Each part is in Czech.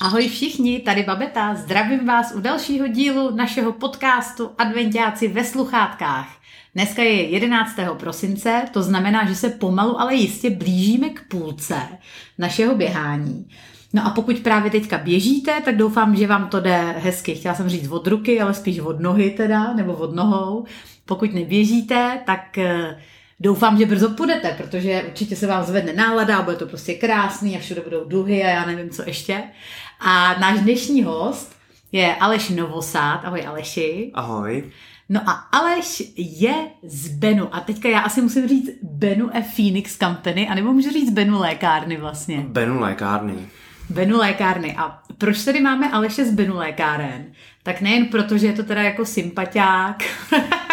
Ahoj všichni, tady Babeta, zdravím vás u dalšího dílu našeho podcastu Adventiáci ve sluchátkách. Dneska je 11. prosince, to znamená, že se pomalu, ale jistě blížíme k půlce našeho běhání. No a pokud právě teďka běžíte, tak doufám, že vám to jde hezky. Chtěla jsem říct od ruky, ale spíš od nohy teda, nebo od nohou. Pokud neběžíte, tak eh, doufám, že brzo půjdete, protože určitě se vám zvedne nálada a bude to prostě krásný a všude budou duhy a já nevím, co ještě. A náš dnešní host je Aleš Novosát. Ahoj Aleši. Ahoj. No a Aleš je z Benu. A teďka já asi musím říct Benu F. Phoenix Company, a nebo můžu říct Benu lékárny vlastně. Benu lékárny. Benu lékárny. A proč tady máme Aleše z Benu lékáren? Tak nejen proto, že je to teda jako sympatiák,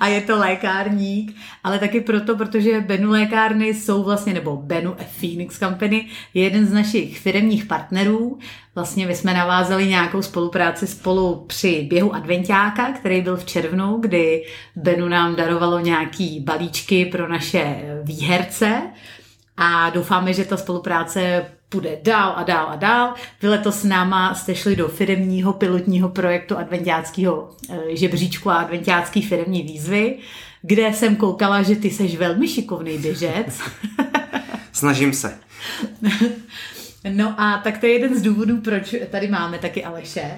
a je to lékárník, ale taky proto, protože Benu lékárny jsou vlastně, nebo Benu F. Phoenix Company je jeden z našich firmních partnerů. Vlastně my jsme navázali nějakou spolupráci spolu při běhu Adventiáka, který byl v červnu, kdy Benu nám darovalo nějaký balíčky pro naše výherce a doufáme, že ta spolupráce půjde dál a dál a dál. Vy letos s náma jste šli do firmního pilotního projektu adventiáckého e, žebříčku a adventiácký firmní výzvy, kde jsem koukala, že ty seš velmi šikovný běžec. Snažím se. no a tak to je jeden z důvodů, proč tady máme taky Aleše.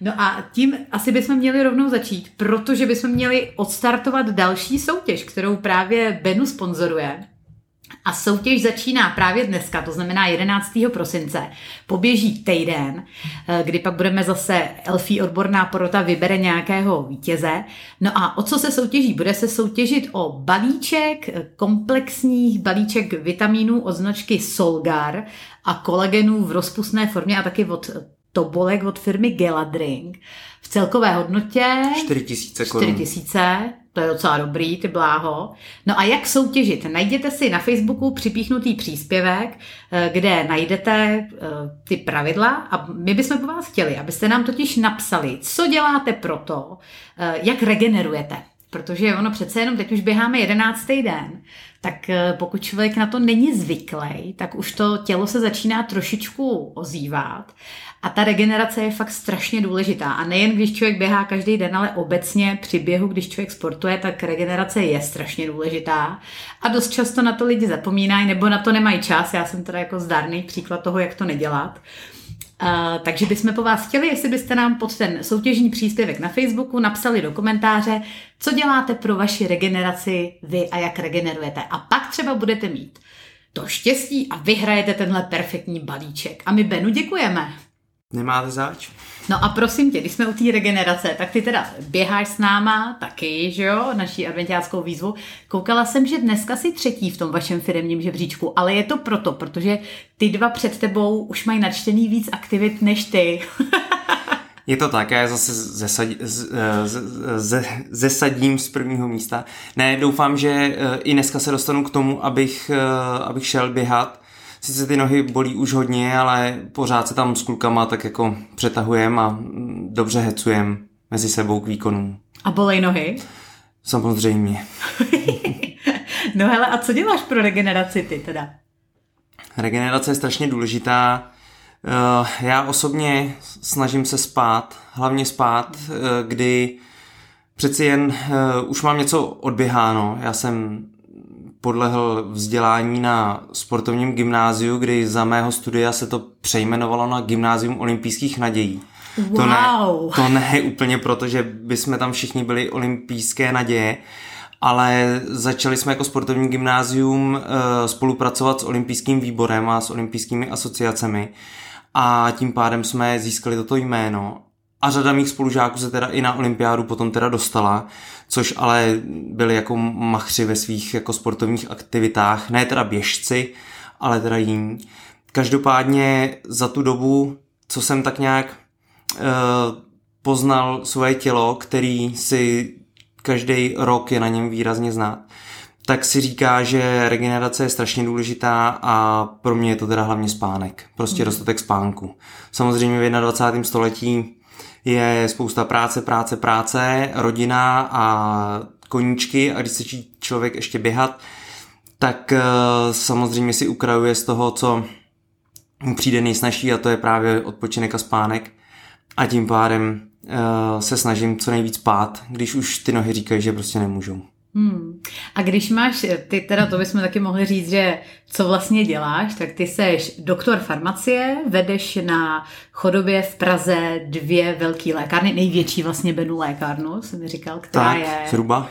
No a tím asi bychom měli rovnou začít, protože bychom měli odstartovat další soutěž, kterou právě Benu sponzoruje. A soutěž začíná právě dneska, to znamená 11. prosince. Poběží týden, eh, kdy pak budeme zase Elfí odborná porota vybere nějakého vítěze. No a o co se soutěží? Bude se soutěžit o balíček komplexních balíček vitamínů od značky Solgar a kolagenů v rozpustné formě a taky od Tobolek od firmy Geladrink v celkové hodnotě 4000 korun. 4000 to je docela dobrý, ty bláho. No a jak soutěžit? Najděte si na Facebooku připíchnutý příspěvek, eh, kde najdete eh, ty pravidla a my bychom po vás chtěli, abyste nám totiž napsali, co děláte pro to, eh, jak regenerujete. Protože ono přece jenom teď už běháme jedenáctý den, tak pokud člověk na to není zvyklý, tak už to tělo se začíná trošičku ozývat. A ta regenerace je fakt strašně důležitá. A nejen když člověk běhá každý den, ale obecně při běhu, když člověk sportuje, tak regenerace je strašně důležitá. A dost často na to lidi zapomínají nebo na to nemají čas. Já jsem teda jako zdárný příklad toho, jak to nedělat. Uh, takže bychom po vás chtěli, jestli byste nám pod ten soutěžní příspěvek na Facebooku napsali do komentáře, co děláte pro vaši regeneraci vy a jak regenerujete. A pak třeba budete mít to štěstí a vyhrajete tenhle perfektní balíček. A my Benu děkujeme. Nemáte zač? No a prosím tě, když jsme u té regenerace, tak ty teda běháš s náma taky, že jo, naší adventiáckou výzvu. Koukala jsem, že dneska si třetí v tom vašem firmním žebříčku, ale je to proto, protože ty dva před tebou už mají načtený víc aktivit než ty. Je to tak, já zase zesadí, z, z, z, zesadím z prvního místa. Ne, doufám, že eh, i dneska se dostanu k tomu, abych, eh, abych šel běhat sice ty nohy bolí už hodně, ale pořád se tam s klukama tak jako přetahujem a dobře hecujem mezi sebou k výkonům. A bolej nohy? Samozřejmě. no hele, a co děláš pro regeneraci ty teda? Regenerace je strašně důležitá. Eh, já osobně snažím se spát, hlavně spát, eh, kdy přeci jen eh, už mám něco odběháno. Já jsem podlehl vzdělání na sportovním gymnáziu, kdy za mého studia se to přejmenovalo na Gymnázium olympijských nadějí. Wow. To, ne, to ne úplně proto, že bychom tam všichni byli olympijské naděje, ale začali jsme jako sportovní gymnázium uh, spolupracovat s olympijským výborem a s olympijskými asociacemi a tím pádem jsme získali toto jméno a řada mých spolužáků se teda i na olympiádu potom teda dostala, což ale byli jako machři ve svých jako sportovních aktivitách, ne teda běžci, ale teda jiní. Každopádně za tu dobu, co jsem tak nějak uh, poznal svoje tělo, který si každý rok je na něm výrazně znát, tak si říká, že regenerace je strašně důležitá a pro mě je to teda hlavně spánek. Prostě mm. dostatek spánku. Samozřejmě v 21. století je spousta práce, práce, práce, rodina a koníčky a když se člověk ještě běhat, tak eh, samozřejmě si ukrajuje z toho, co mu přijde nejsnažší a to je právě odpočinek a spánek a tím pádem uh, se snažím co nejvíc spát, když už ty nohy říkají, že prostě nemůžou. Hmm. A když máš, ty teda to bychom taky mohli říct, že co vlastně děláš, tak ty seš doktor farmacie, vedeš na chodobě v Praze dvě velké lékárny, největší vlastně Benu lékárnu, jsem mi říkal, která tak, je... zhruba.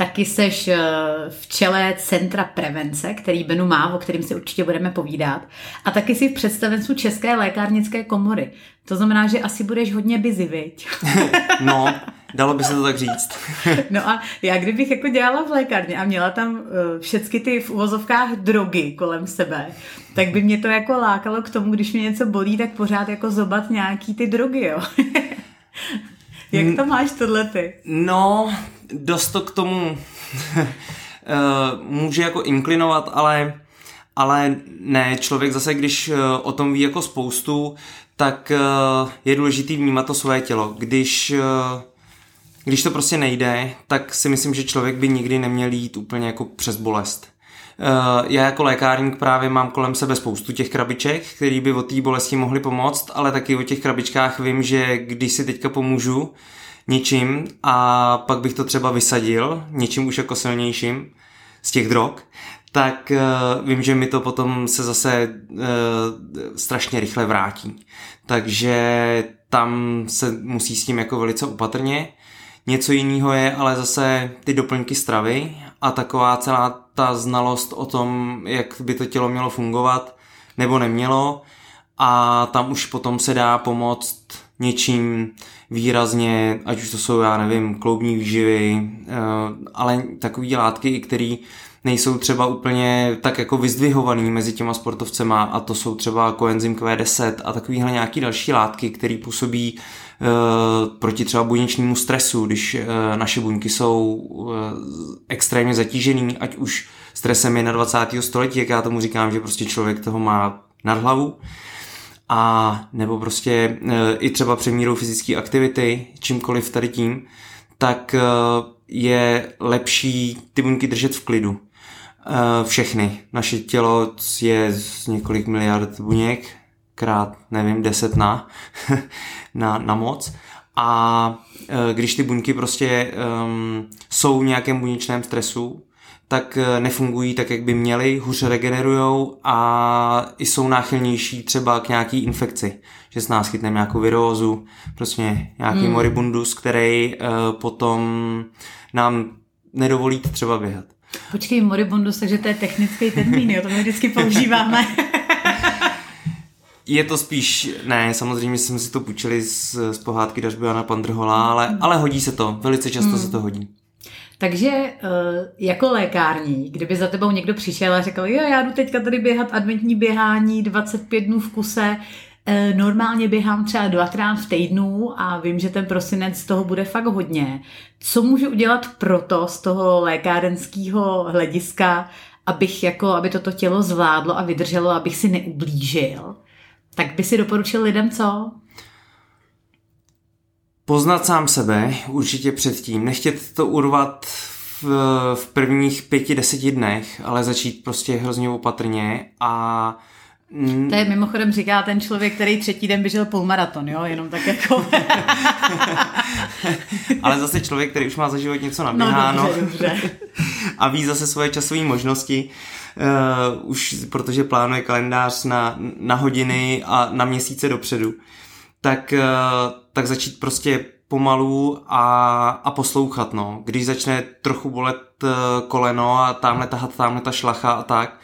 Taky seš eh, v čele Centra prevence, který Benu má, o kterým si určitě budeme povídat. A taky jsi v představenstvu České lékárnické komory. To znamená, že asi budeš hodně busy, viď? no, dalo by se to tak říct. no a já kdybych jako dělala v lékárně a měla tam uh, všechny ty v uvozovkách drogy kolem sebe, tak by mě to jako lákalo k tomu, když mě něco bolí, tak pořád jako zobat nějaký ty drogy, jo. Jak to máš tohle ty? No, dost to k tomu uh, může jako inklinovat, ale, ale ne, člověk zase, když uh, o tom ví jako spoustu, tak uh, je důležitý vnímat to svoje tělo. Když, když to prostě nejde, tak si myslím, že člověk by nikdy neměl jít úplně jako přes bolest. Já jako lékárník právě mám kolem sebe spoustu těch krabiček, který by o té bolesti mohly pomoct, ale taky o těch krabičkách vím, že když si teďka pomůžu, něčím a pak bych to třeba vysadil něčím už jako silnějším z těch drog, tak uh, vím, že mi to potom se zase uh, strašně rychle vrátí. Takže tam se musí s tím jako velice upatrně. Něco jiného je ale zase ty doplňky stravy a taková celá ta znalost o tom, jak by to tělo mělo fungovat nebo nemělo a tam už potom se dá pomoct něčím výrazně, ať už to jsou, já nevím, kloubní výživy, eh, ale takové látky, které nejsou třeba úplně tak jako vyzdvihovaný mezi těma sportovcema a to jsou třeba koenzym Q10 a takovýhle nějaký další látky, které působí uh, proti třeba buněčnímu stresu, když uh, naše buňky jsou uh, extrémně zatížený, ať už stresem je na 20. století, jak já tomu říkám, že prostě člověk toho má nad hlavu, a nebo prostě e, i třeba přemírou fyzické aktivity, čímkoliv tady tím, tak e, je lepší ty buňky držet v klidu. E, všechny. Naše tělo je z několik miliard buněk, krát, nevím, deset na, na, na moc. A když ty buňky prostě um, jsou v nějakém buněčném stresu, tak eh, nefungují tak, jak by měly, hůře regenerujou a jsou náchylnější třeba k nějaký infekci, že s nás chytneme nějakou virózu, prostě nějaký hmm. moribundus, který uh, potom nám nedovolí třeba běhat. Počkej, moribundus, takže to je technický termín, jo, to my vždycky používáme. je to spíš, ne, samozřejmě jsme si to půjčili z, z pohádky Dažbjana Pandrhola, ale, ale hodí se to, velice často hmm. se to hodí. Takže eh, jako lékární, kdyby za tebou někdo přišel a řekl, jo, já jdu teďka tady běhat adventní běhání 25 dnů v kuse, eh, normálně běhám třeba dvakrát v týdnu a vím, že ten prosinec z toho bude fakt hodně. Co můžu udělat proto z toho lékárenského hlediska, abych jako, aby toto tělo zvládlo a vydrželo, abych si neublížil? Tak by si doporučil lidem co? Poznat sám sebe určitě předtím, nechtět to urvat v, v prvních pěti, deseti dnech, ale začít prostě hrozně opatrně a to je mimochodem říká ten člověk, který třetí den běžel půlmaraton, jo, jenom tak jako... Ale zase člověk, který už má za život něco naběháno no, dobře, dobře. a ví zase svoje časové možnosti, uh, už protože plánuje kalendář na, na hodiny a na měsíce dopředu, tak, uh, tak začít prostě pomalu a, a poslouchat, no. Když začne trochu bolet uh, koleno a tamhle tahat tamhle ta šlacha a tak,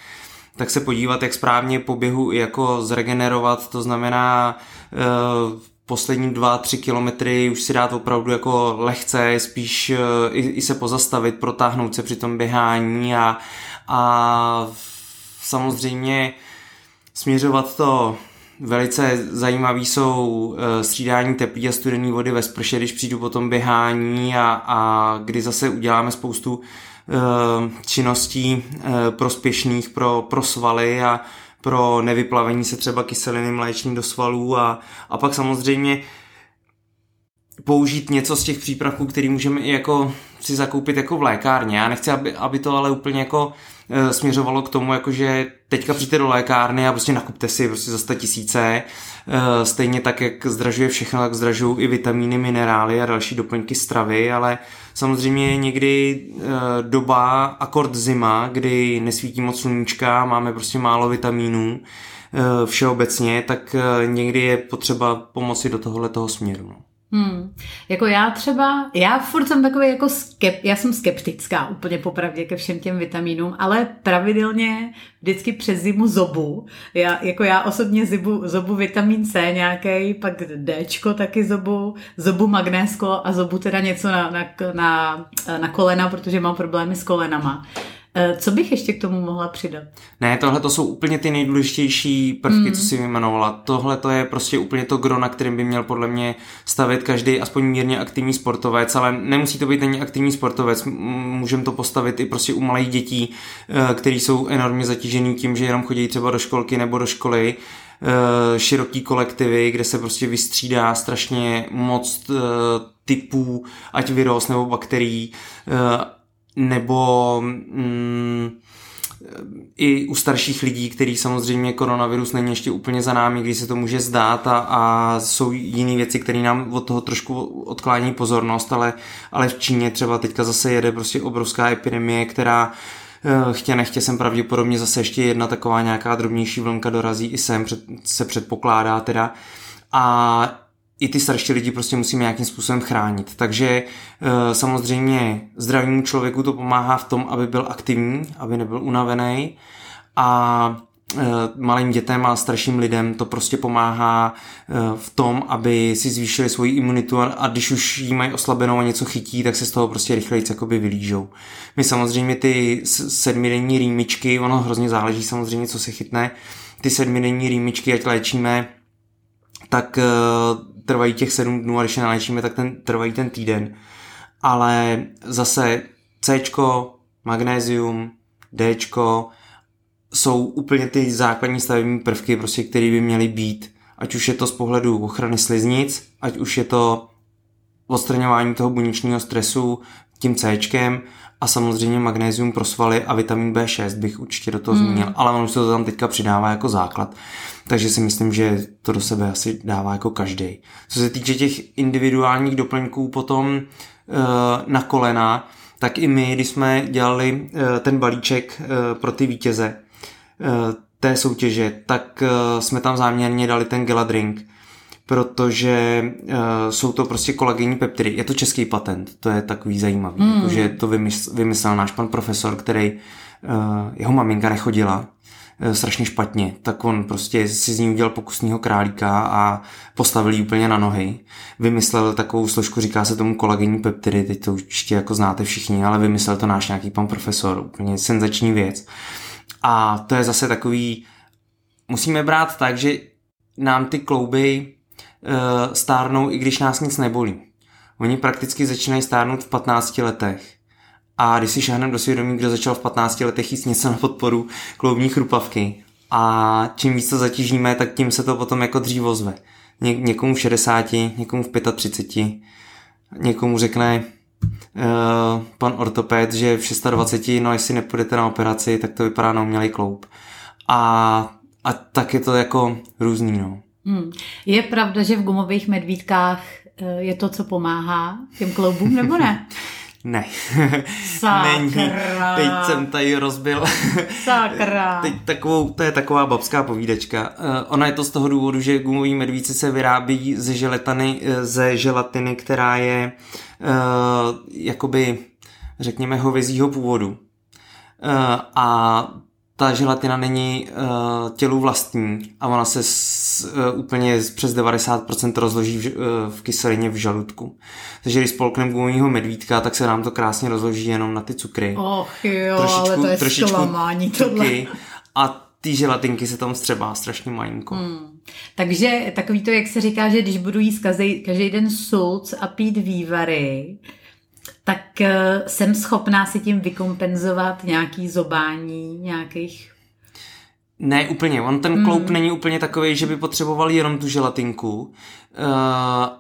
tak se podívat, jak správně po běhu jako zregenerovat, to znamená uh, poslední dva, tři kilometry už si dát opravdu jako lehce, spíš uh, i, i se pozastavit, protáhnout se při tom běhání a, a samozřejmě směřovat to Velice zajímavý jsou eh, střídání teplé a studené vody ve sprše, když přijdu po tom běhání a, a kdy zase uděláme spoustu uh, činností uh, prospěšných pro, pro svaly a pro nevyplavení se třeba kyseliny mléční do svalů a, a pak samozřejmě použít něco z těch přípravků, který můžeme i jako si zakoupit jako v lékárně. Já nechci, aby, aby to ale úplně jako směřovalo k tomu, jako že teďka přijďte do lékárny a prostě nakupte si prostě za 100 tisíce. E, stejně tak, jak zdražuje všechno, tak zdražují i vitamíny, minerály a další doplňky stravy, ale samozřejmě někdy e, doba, akord zima, kdy nesvítí moc sluníčka, máme prostě málo vitamínů, všeobecně, tak někdy je potřeba pomoci do tohohle toho směru. Hmm. Jako já třeba, já furt jsem takový jako skep, já jsem skeptická úplně popravdě ke všem těm vitamínům, ale pravidelně vždycky přes zimu zobu. Já, jako já osobně zibu, zobu vitamin C nějaký, pak Dčko taky zobu, zobu magnésko a zobu teda něco na, na, na, na kolena, protože mám problémy s kolenama. Eh, co bych ještě k tomu mohla přidat? Ne, tohle to jsou úplně ty nejdůležitější prvky, mm. co si vyjmenovala. Tohle to je prostě úplně to gro, na kterým by měl podle mě stavit každý aspoň mírně aktivní sportovec, ale nemusí to být ani aktivní sportovec. Můžeme to postavit i prostě u malých dětí, eh, který jsou enormně zatížený tím, že jenom chodí třeba do školky nebo do školy eh, široký kolektivy, kde se prostě vystřídá strašně moc typů, ať virus nebo bakterií nebo mm, i u starších lidí, který samozřejmě koronavirus není ještě úplně za námi, když se to může zdát a, a jsou jiné věci, které nám od toho trošku odklání pozornost, ale, ale v Číně třeba teďka zase jede prostě obrovská epidemie, která eh, chtě nechtě sem pravděpodobně zase ještě jedna taková nějaká drobnější vlnka dorazí i sem, před, se předpokládá teda. A i ty starší lidi prostě musíme nějakým způsobem chránit. Takže e, samozřejmě zdravému člověku to pomáhá v tom, aby byl aktivní, aby nebyl unavený a e, malým dětem a starším lidem to prostě pomáhá e, v tom, aby si zvýšili svoji imunitu a, když už jí mají oslabenou a něco chytí, tak se z toho prostě rychleji jakoby vylížou. My samozřejmě ty sedmidenní rýmičky, ono hrozně záleží samozřejmě, co se chytne, ty sedmidenní rýmičky, ať léčíme, tak trvají těch sedm dnů a když je naléčíme, tak ten, trvají ten týden. Ale zase C, magnézium, D jsou úplně ty základní stavební prvky, prostě, které by měly být. Ať už je to z pohledu ochrany sliznic, ať už je to odstraňování toho buněčního stresu tím C, a samozřejmě magnézium pro svaly a vitamin B6 bych určitě do toho mm. zmínil, ale ono se to tam teďka přidává jako základ. Takže si myslím, že to do sebe asi dává jako každý. Co se týče těch individuálních doplňků potom e, na kolena, tak i my, když jsme dělali e, ten balíček e, pro ty vítěze té soutěže, tak jsme tam záměrně dali ten Geladrink, protože uh, jsou to prostě kolagenní peptidy. Je to český patent, to je takový zajímavý, mm. jakože to vymysl, vymyslel náš pan profesor, který, uh, jeho maminka nechodila uh, strašně špatně, tak on prostě si z ní udělal pokusního králíka a postavil ji úplně na nohy. Vymyslel takovou složku, říká se tomu kolagenní peptidy, teď to určitě jako znáte všichni, ale vymyslel to náš nějaký pan profesor, úplně senzační věc. A to je zase takový, musíme brát tak, že nám ty klouby stárnou, i když nás nic nebolí. Oni prakticky začínají stárnout v 15 letech. A když si šáhneme do svědomí, kdo začal v 15 letech jíst něco na podporu kloubní chrupavky, a čím víc to zatížíme, tak tím se to potom jako dřív ozve. Ně, někomu v 60, někomu v 35, někomu řekne uh, pan ortoped, že v 26, no jestli nepůjdete na operaci, tak to vypadá na umělý kloub. A, a tak je to jako různý, no. Hmm. Je pravda, že v gumových medvídkách eh, je to, co pomáhá těm kloubům, nebo ne? Ne. Sakra. Není. Teď jsem tady rozbil. Sakra. Teď takovou, to je taková babská povídečka. Uh, ona je to z toho důvodu, že gumoví medvíci se vyrábí ze želatiny, eh, ze želatiny, která je jakoby, řekněme, hovězího původu. A ta želatina není tělu vlastní a ona se s, uh, úplně přes 90% rozloží v, uh, v kyselině v žaludku. Takže když spolkneme gumovýho medvídka, tak se nám to krásně rozloží jenom na ty cukry. Och jo, trošičku, ale to je trošičku zklamání tohle. A ty želatinky se tam střebá strašně malinko. Hmm. Takže takový to, jak se říká, že když budu jíst každý, každý den sulc a pít vývary, tak eh, jsem schopná si tím vykompenzovat nějaký zobání nějakých Ne, úplně. On ten kloup mm. není úplně takový, že by potřeboval jenom tu želatinku, uh,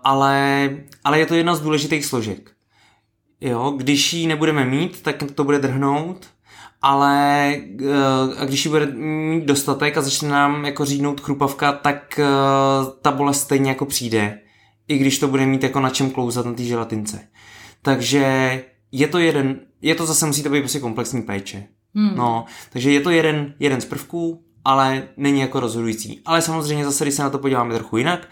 ale, ale je to jedna z důležitých složek. Jo, když ji nebudeme mít, tak to bude drhnout, ale uh, a když ji bude mít dostatek a začne nám jako řídnout chrupavka, tak uh, ta bolest stejně jako přijde, i když to bude mít jako na čem klouzat na té želatince. Takže je to jeden, je to zase musí to být prostě komplexní péče. Hmm. No, takže je to jeden, jeden z prvků, ale není jako rozhodující. Ale samozřejmě zase, když se na to podíváme trochu jinak,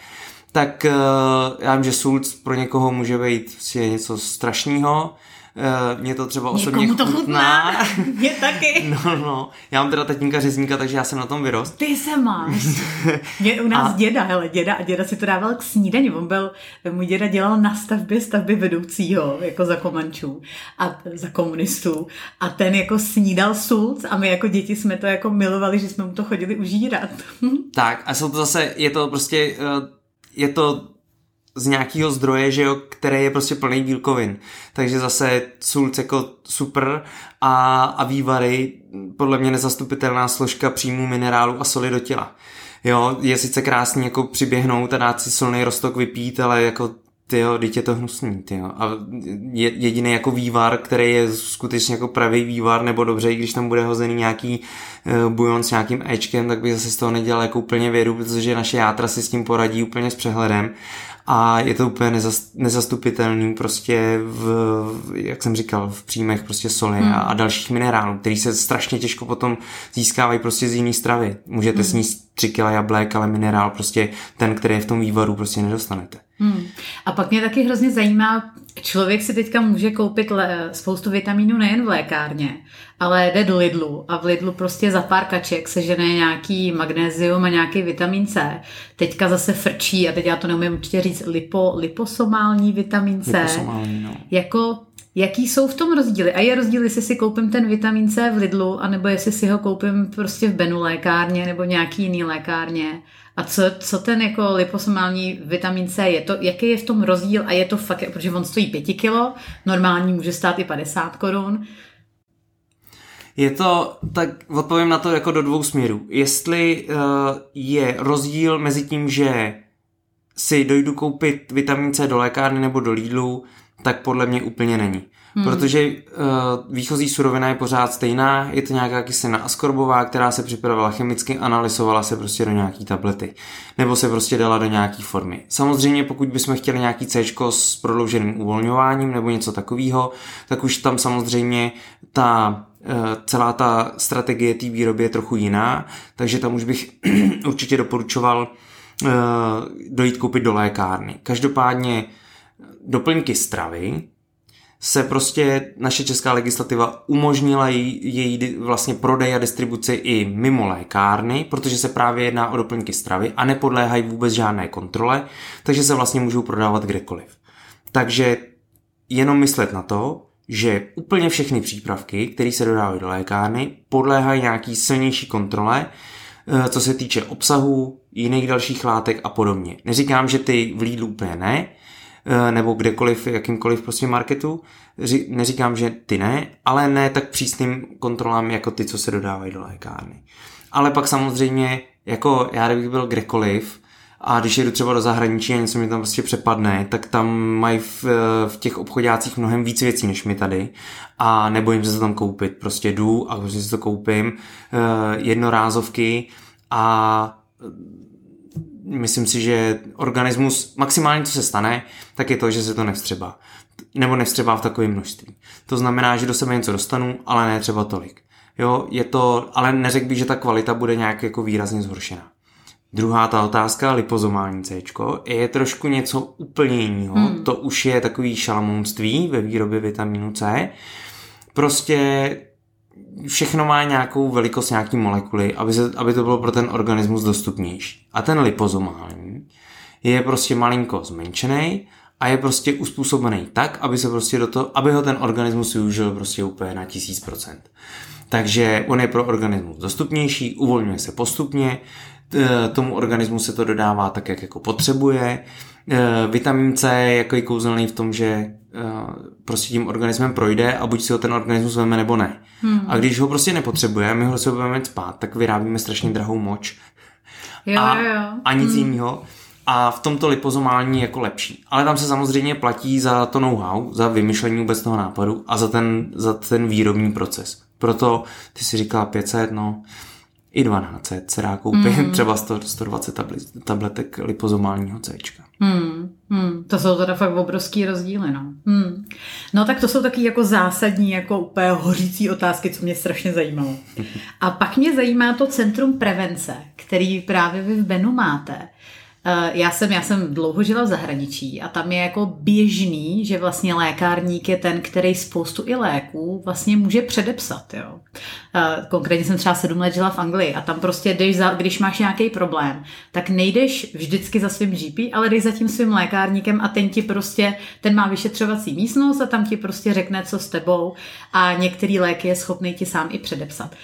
tak uh, já vím, že Sulc pro někoho může být něco strašného, Uh, mě to třeba osobně to chutná. Mě taky. No, no. Já mám teda tatínka řezníka, takže já jsem na tom vyrost. Ty se máš. Mě u nás a... děda, hele, děda a děda si to dával k snídani. On byl, můj děda dělal na stavbě stavby vedoucího, jako za komančů a za komunistů. A ten jako snídal sulc a my jako děti jsme to jako milovali, že jsme mu to chodili užírat. tak a jsou to zase, je to prostě, eh, je to z nějakého zdroje, že jo, který je prostě plný bílkovin. Takže zase sulc jako super a, a vývary podle mě nezastupitelná složka příjmu minerálu a soli do těla. Jo, je sice krásný jako přiběhnout a dát si solný rostok vypít, ale jako tyjo, dítě to hnusný, tyjo. A je, jediný jako vývar, který je skutečně jako pravý vývar, nebo dobře, i když tam bude hozený nějaký uh, bujon s nějakým Ečkem, tak bych zase z toho nedělal jako úplně vědu, protože naše játra si s tím poradí úplně s přehledem a je to úplně nezastupitelný prostě v, jak jsem říkal, v příjmech prostě soli hmm. a, a dalších minerálů, který se strašně těžko potom získávají prostě z jiný stravy. Můžete hmm. sníst 3 kg jablek, ale minerál prostě ten, který je v tom vývaru, prostě nedostanete. Hmm. A pak mě taky hrozně zajímá, člověk si teďka může koupit le, spoustu vitamínů nejen v lékárně, ale jde do Lidlu a v Lidlu prostě za pár kaček sežené nějaký magnézium a nějaký vitamin C. Teďka zase frčí, a teď já to neumím určitě říct, lipo, liposomální vitamin C. Liposomální, no. Jako Jaký jsou v tom rozdíly? A je rozdíl, jestli si koupím ten vitamin C v Lidlu, anebo jestli si ho koupím prostě v Benu lékárně nebo nějaký jiný lékárně. A co, co ten jako liposomální vitamin C je to, jaký je v tom rozdíl a je to fakt, protože on stojí 5 kilo, normální může stát i 50 korun. Je to, tak odpovím na to jako do dvou směrů. Jestli uh, je rozdíl mezi tím, že si dojdu koupit vitamin C do lékárny nebo do Lidlu, tak podle mě úplně není. Hmm. Protože uh, výchozí surovina je pořád stejná, je to nějaká kyselina askorbová, která se připravovala chemicky, analyzovala se prostě do nějaký tablety. Nebo se prostě dala do nějaký formy. Samozřejmě pokud bychom chtěli nějaký C s prodlouženým uvolňováním nebo něco takového, tak už tam samozřejmě ta uh, celá ta strategie té výroby je trochu jiná, takže tam už bych určitě doporučoval uh, dojít koupit do lékárny. Každopádně doplňky stravy se prostě naše česká legislativa umožnila její, její vlastně prodej a distribuci i mimo lékárny, protože se právě jedná o doplňky stravy a nepodléhají vůbec žádné kontrole, takže se vlastně můžou prodávat kdekoliv. Takže jenom myslet na to, že úplně všechny přípravky, které se dodávají do lékárny, podléhají nějaký silnější kontrole, eh, co se týče obsahu, jiných dalších látek a podobně. Neříkám, že ty v Lidlu úplně ne, nebo kdekoliv, jakýmkoliv prostě marketu. Neříkám, že ty ne, ale ne tak přísným kontrolám jako ty, co se dodávají do lékárny. Ale pak samozřejmě, jako já kdybych byl kdekoliv, a když jedu třeba do zahraničí a něco mi tam prostě přepadne, tak tam mají v, eh, v těch obchodácích mnohem víc věcí než my tady a nebojím se to tam koupit. Prostě jdu a prostě si to koupím, eh, jednorázovky a myslím si, že organismus, maximálně co se stane, tak je to, že se to nevstřeba. Nebo nevstřebá v takovém množství. To znamená, že do sebe něco dostanu, ale ne třeba tolik. Jo, je to, ale neřekl bych, že ta kvalita bude nějak jako výrazně zhoršená. Druhá ta otázka, lipozomální C, je trošku něco úplně jiného. Hmm. To už je takový šalamounství ve výrobě vitamínu C. Prostě všechno má nějakou velikost, nějaký molekuly, aby, se, aby to bylo pro ten organismus dostupnější. A ten lipozomální je prostě malinko zmenšený a je prostě uspůsobený tak, aby se prostě do toho, aby ho ten organismus využil prostě úplně na 1000%. Takže on je pro organismus dostupnější, uvolňuje se postupně, tomu organismu se to dodává tak, jak jako potřebuje. Vitamin C je jako kouzelný v tom, že prostě tím organismem projde a buď si ho ten organismus veme nebo ne. Hmm. A když ho prostě nepotřebuje, my ho se budeme spát, tak vyrábíme strašně drahou moč. Jo, a, jo, jo. a nic hmm. jiného a v tomto lipozomální jako lepší. Ale tam se samozřejmě platí za to know-how, za vymyšlení vůbec toho nápadu a za ten, za ten výrobní proces. Proto ty si říkala 500, no i 12 se dá koupit, mm. třeba 100, 120 tabletek lipozomálního C. Hmm, hmm, to jsou teda fakt obrovský rozdíly, no. Hmm. No tak to jsou taky jako zásadní, jako úplně hořící otázky, co mě strašně zajímalo. A pak mě zajímá to centrum prevence, který právě vy v Benu máte. Eh, já jsem, já jsem dlouho žila v zahraničí a tam je jako běžný, že vlastně lékárník je ten, který spoustu i léků vlastně může předepsat. Jo. Eh, konkrétně jsem třeba sedm let žila v Anglii a tam prostě jdeš za, když máš nějaký problém, tak nejdeš vždycky za svým GP, ale jdeš za tím svým lékárníkem a ten ti prostě, ten má vyšetřovací místnost a tam ti prostě řekne, co s tebou a některý léky je schopný ti sám i předepsat.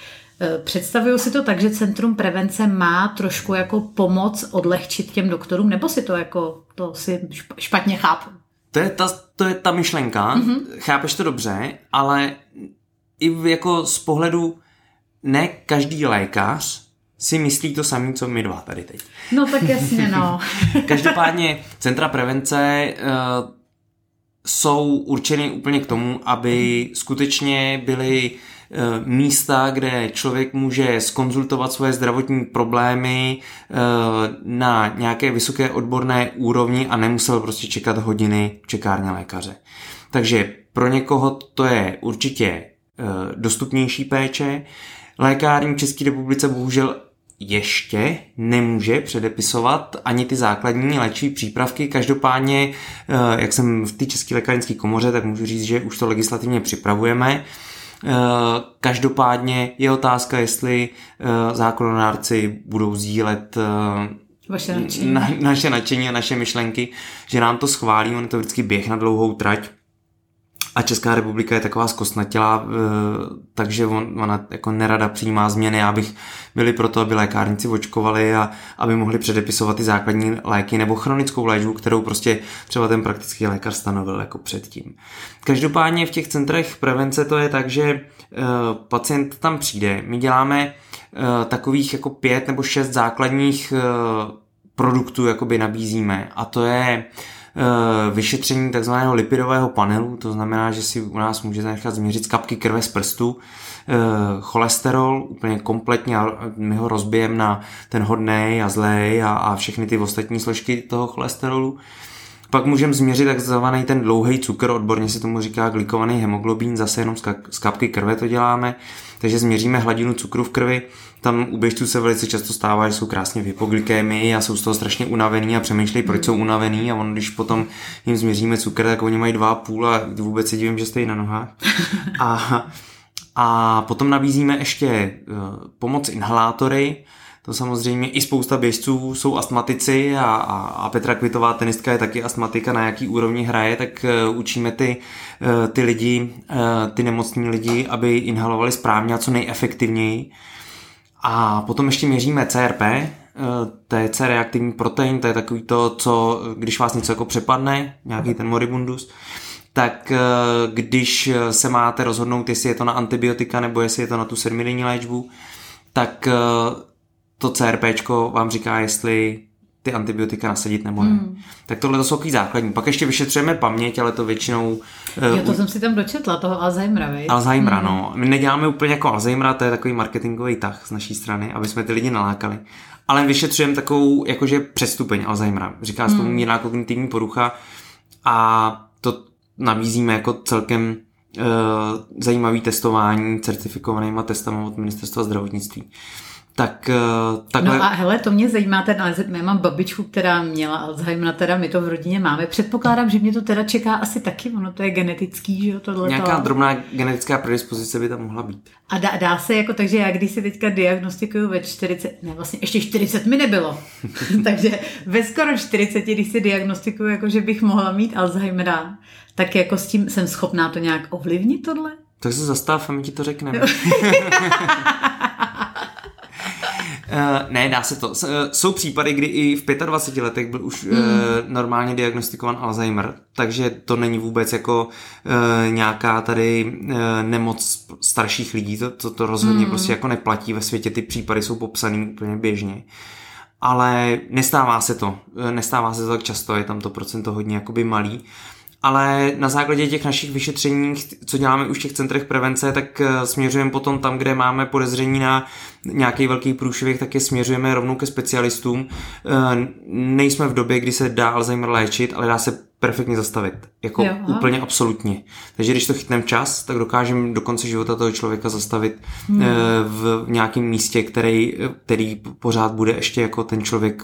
Eh, představuju si to tak, že Centrum prevence má trošku jako pomoc odlehčit těm doktorům, nebo si to jako, to si špatně chápu? To je ta, to je ta myšlenka, mm-hmm. chápeš to dobře, ale i jako z pohledu ne každý lékař si myslí to samé, co my dva tady teď. No tak jasně, no. Každopádně centra prevence uh, jsou určeny úplně k tomu, aby skutečně byly Eh, místa, kde člověk může skonzultovat svoje zdravotní problémy eh, na nějaké vysoké odborné úrovni a nemusel prostě čekat hodiny čekárně lékaře. Takže pro někoho to je určitě eh, dostupnější péče. Lékární v České republice bohužel ještě nemůže předepisovat ani ty základní léčivé přípravky. Každopádně, jak jsem v té České lékárnické komoře, tak můžu říct, že už to legislativně připravujeme. Eh, každopádně je otázka, jestli eh, zákonodárci budou sdílet eh, vaše nadšení. Na, naše nadšení a naše myšlenky, že nám to schválí, on je to vždycky běh na dlouhou trať a Česká republika je taková zkostnatělá, eh, takže on, ona jako nerada přijímá změny, abych byli proto, aby lékárníci očkovali a aby mohli předepisovat ty základní léky nebo chronickou léčbu, kterou prostě třeba ten praktický lékař stanovil jako předtím. Každopádně v těch centrech prevence to je tak, že eh, pacient tam přijde, my děláme eh, takových jako pět nebo šest základních produktů jakoby nabízíme. A to je Eh, vyšetření takzvaného lipidového panelu, to znamená, že si u nás můžete nechat změřit kapky krve z prstu, eh, cholesterol úplně kompletně a my ho rozbijeme na ten hodný a zlej a, a všechny ty ostatní složky toho cholesterolu. Pak můžeme změřit takzvaný ten dlouhý cukr, odborně se tomu říká glikovaný hemoglobín, zase jenom z kapky krve to děláme, takže změříme hladinu cukru v krvi, tam u běžců se velice často stává, že jsou krásně v hypoglykémii a jsou z toho strašně unavený a přemýšlejí, proč jsou unavený a on, když potom jim změříme cukr, tak oni mají dva půl a vůbec se divím, že stojí na nohách. A, a potom nabízíme ještě uh, pomoc inhalátory, to samozřejmě i spousta běžců jsou astmatici a, a, a Petra Kvitová, tenistka, je taky astmatika, na jaký úrovni hraje, tak uh, učíme ty, uh, ty lidi, uh, ty nemocní lidi, aby inhalovali správně a co nejefektivněji. A potom ještě měříme CRP, to je C-reaktivní protein, to je takový to, co, když vás něco jako přepadne, nějaký ten moribundus, tak když se máte rozhodnout, jestli je to na antibiotika nebo jestli je to na tu sedmidenní léčbu, tak to CRP vám říká, jestli ty antibiotika nasadit nebo ne. Hmm. Tak tohle to jsou takový základní. Pak ještě vyšetřujeme paměť, ale to většinou... Jo, to uh, jsem si tam dočetla, toho Alzheimera, vej? Alzheimera, hmm. no. My neděláme úplně jako Alzheimera, to je takový marketingový tah z naší strany, aby jsme ty lidi nalákali. Ale vyšetřujeme takovou jakože přestupeň Alzheimera. Říká se tomu hmm. mírná kognitivní porucha a to nabízíme jako celkem uh, zajímavý testování certifikovanýma testama od ministerstva zdravotnictví. Tak eh, takhle... No a hele, to mě zajímá ten Alzheimer. Já mám babičku, která měla Alzheimer, teda my to v rodině máme. Předpokládám, že mě to teda čeká asi taky, ono to je genetický, že jo, tohle. Nějaká drobná genetická predispozice by tam mohla být. A dá, dá se jako, takže já když si teďka diagnostikuju ve 40, ne vlastně ještě 40 mi nebylo, takže ve skoro 40, když si diagnostikuju, jako že bych mohla mít Alzheimera, tak jako s tím jsem schopná to nějak ovlivnit tohle? Tak se zastav a my ti to řekneme. ne, dá se to. Jsou případy, kdy i v 25 letech byl už mm. uh, normálně diagnostikovan Alzheimer, takže to není vůbec jako uh, nějaká tady uh, nemoc starších lidí, to, to, to rozhodně mm. prostě jako neplatí ve světě, ty případy jsou popsaný úplně běžně. Ale nestává se to, nestává se to tak často, je tam to procento hodně jakoby malý ale na základě těch našich vyšetření, co děláme už v těch centrech prevence, tak eh, směřujeme potom tam, kde máme podezření na nějaký velký průšvih, tak je směřujeme rovnou ke specialistům. Eh, nejsme v době, kdy se dá Alzheimer léčit, ale dá se perfektně zastavit. Jako jo, úplně absolutně. Takže když to chytneme čas, tak dokážeme do konce života toho člověka zastavit hmm. Eh, v nějakém místě, který, který pořád bude ještě jako ten člověk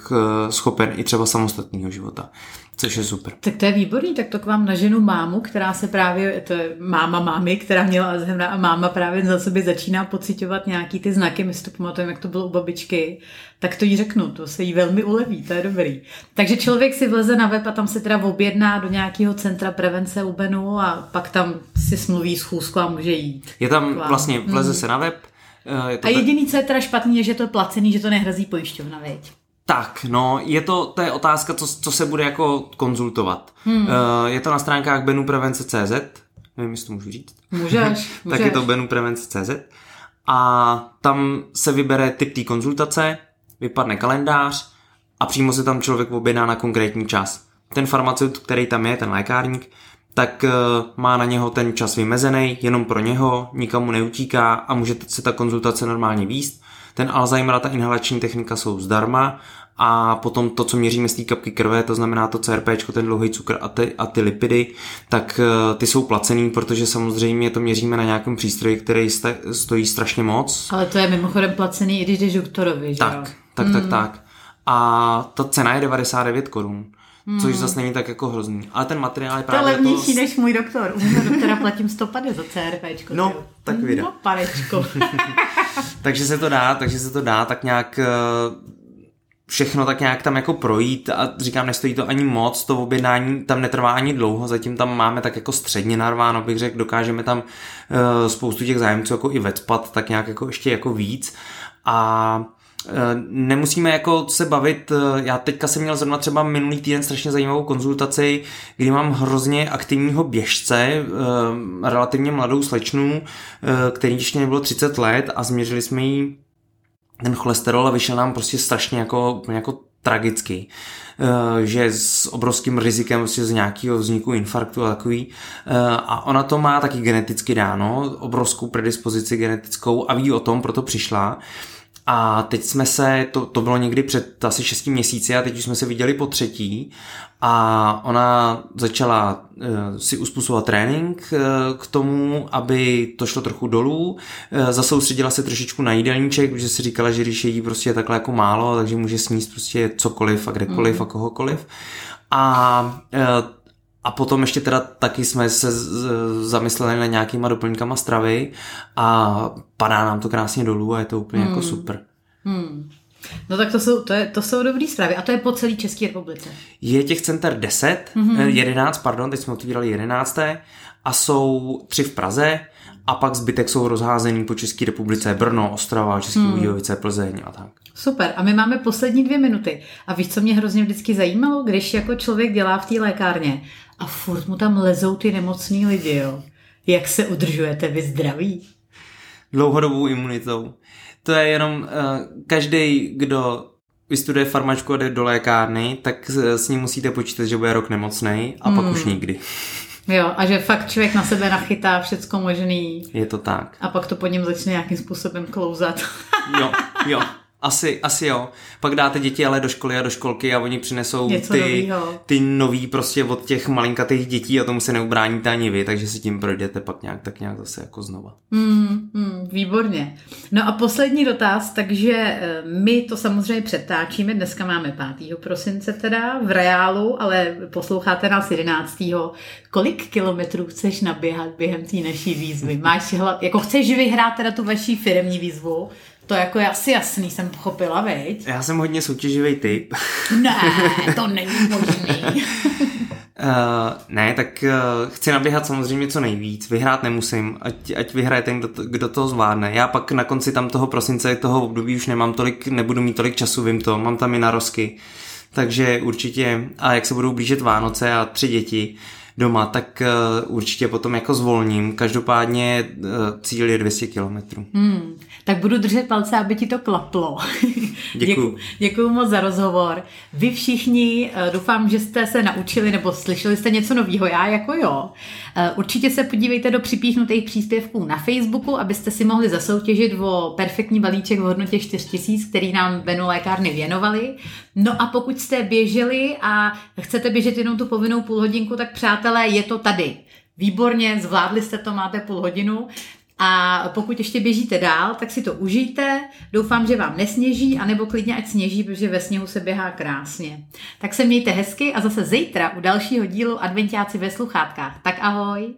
schopen i třeba samostatného života. Což je super. Tak to je výborný, tak to k vám naženu mámu, která se právě, to je máma mámy, která měla Alzheimera a máma právě za sobě začíná pocitovat nějaký ty znaky, my si to pamatujeme, jak to bylo u babičky, tak to jí řeknu, to se jí velmi uleví, to je dobrý. Takže člověk si vleze na web a tam se teda objedná do nějakého centra prevence Ubenu a pak tam si smluví schůzku a může jít. Je tam vlastně, vleze hmm. se na web, eh, je to a jediný, co je teda špatný, je, že to je placený, že to nehrazí pojišťovna, veď? Tak, no, je to, to je otázka, co, co se bude jako konzultovat. Hmm. Uh, je to na stránkách benuprevence.cz, nevím, jestli to můžu říct. Můžeš, můžeš. tak je to benuprevence.cz a tam se vybere typ té konzultace, vypadne kalendář a přímo se tam člověk objedná na konkrétní čas. Ten farmaceut, který tam je, ten lékárník, tak uh, má na něho ten čas vymezený, jenom pro něho, nikomu neutíká a může se ta konzultace normálně výst ten Alzheimer a ta inhalační technika jsou zdarma a potom to, co měříme z té kapky krve, to znamená to CRP, ten dlouhý cukr a ty, a ty lipidy, tak eh, ty jsou placený, protože samozřejmě to měříme na nějakém přístroji, který stojí strašně moc. Ale to je mimochodem placený, i když jdeš doktorovi, že Tak, jo? tak, tak, mm. tak. A ta cena je 99 korun. Hmm. Což zase není tak jako hrozný. Ale ten materiál je právě to je levnější to... než můj doktor. U mého doktora platím 150 za CRP. No, tak vyjde. No, panečko. takže se to dá, takže se to dá tak nějak eh, všechno tak nějak tam jako projít a říkám, nestojí to ani moc, to objednání tam netrvá ani dlouho, zatím tam máme tak jako středně narváno, bych řekl, dokážeme tam uh, spoustu těch zájemců jako i vecpat, tak nějak jako ještě jako víc a nemusíme jako se bavit, eh, já teďka jsem měl zrovna třeba minulý týden strašně zajímavou konzultaci, kdy mám hrozně aktivního běžce, eh, relativně mladou slečnu, který ještě nebylo 30 let a změřili jsme jí ten cholesterol a vyšel nám prostě strašně jako, jako tragický, že s obrovským rizikem prostě z nějakého vzniku infarktu a takový. A ona to má taky geneticky dáno, obrovskou predispozici genetickou a ví o tom, proto přišla. A teď jsme se, to, to bylo někdy před asi 6 měsíci a teď už jsme se viděli po třetí a ona začala uh, si uspůsobovat trénink uh, k tomu, aby to šlo trochu dolů. Uh, zasoustředila se trošičku na jídelníček, protože si říkala, že když jedí prostě takhle jako málo, takže může sníst prostě cokoliv a kdekoliv mm. a kohokoliv. A uh, a potom ještě teda taky jsme se zamysleli na nějakýma doplňkama stravy a padá nám to krásně dolů a je to úplně jako hmm. jako super. Hmm. No tak to jsou, to, je, to jsou dobrý zprávy. A to je po celé České republice. Je těch center 10, mm-hmm. 11, pardon, teď jsme otvírali 11. A jsou tři v Praze a pak zbytek jsou rozházený po České republice. Brno, Ostrava, České hmm. Budějovice, Plzeň a tak. Super. A my máme poslední dvě minuty. A víš, co mě hrozně vždycky zajímalo, když jako člověk dělá v té lékárně a furt mu tam lezou ty nemocní lidi, jo. Jak se udržujete vy zdraví? Dlouhodobou imunitou. To je jenom uh, každý, kdo vystuduje farmačku a jde do lékárny, tak s ním musíte počítat, že bude rok nemocný a hmm. pak už nikdy. Jo, a že fakt člověk na sebe nachytá všecko možný. Je to tak. A pak to po něm začne nějakým způsobem klouzat. jo, jo. Asi, asi jo. Pak dáte děti ale do školy a do školky a oni přinesou Něco ty, novýho. ty nový prostě od těch malinkatých dětí a tomu se neubráníte ani vy, takže si tím projdete pak nějak tak nějak zase jako znova. Mm, mm, výborně. No a poslední dotaz, takže eh, my to samozřejmě přetáčíme, dneska máme 5. prosince teda v reálu, ale posloucháte nás 11. Kolik kilometrů chceš naběhat během té naší výzvy? Máš hlav, jako chceš vyhrát teda tu vaší firmní výzvu? To jako je asi jasný, jsem pochopila, veď? Já jsem hodně soutěživý typ. Ne, to není možný. ne, tak uh, chci naběhat samozřejmě co nejvíc, vyhrát nemusím, ať, ať vyhraje ten, kdo, to, kdo to zvládne. Já pak na konci tam toho prosince, toho období už nemám tolik, nebudu mít tolik času, vím to, mám tam i narozky, takže určitě, a jak se budou blížit Vánoce a tři děti, doma, tak uh, určitě potom jako zvolním. Každopádně uh, cíl je 200 kilometrů. Hmm, tak budu držet palce, aby ti to klaplo. Děkuju. Děkuju moc za rozhovor. Vy všichni, uh, doufám, že jste se naučili nebo slyšeli jste něco nového, já jako jo. Určitě se podívejte do připíchnutých příspěvků na Facebooku, abyste si mohli zasoutěžit o perfektní balíček v hodnotě 4000, který nám Venu lékárny věnovali. No a pokud jste běželi a chcete běžet jenom tu povinnou půl hodinku, tak přátelé, je to tady. Výborně, zvládli jste to, máte půl hodinu. A pokud ještě běžíte dál, tak si to užijte. Doufám, že vám nesněží, anebo klidně ať sněží, protože ve sněhu se běhá krásně. Tak se mějte hezky a zase zítra u dalšího dílu Adventiáci ve sluchátkách. Tak ahoj!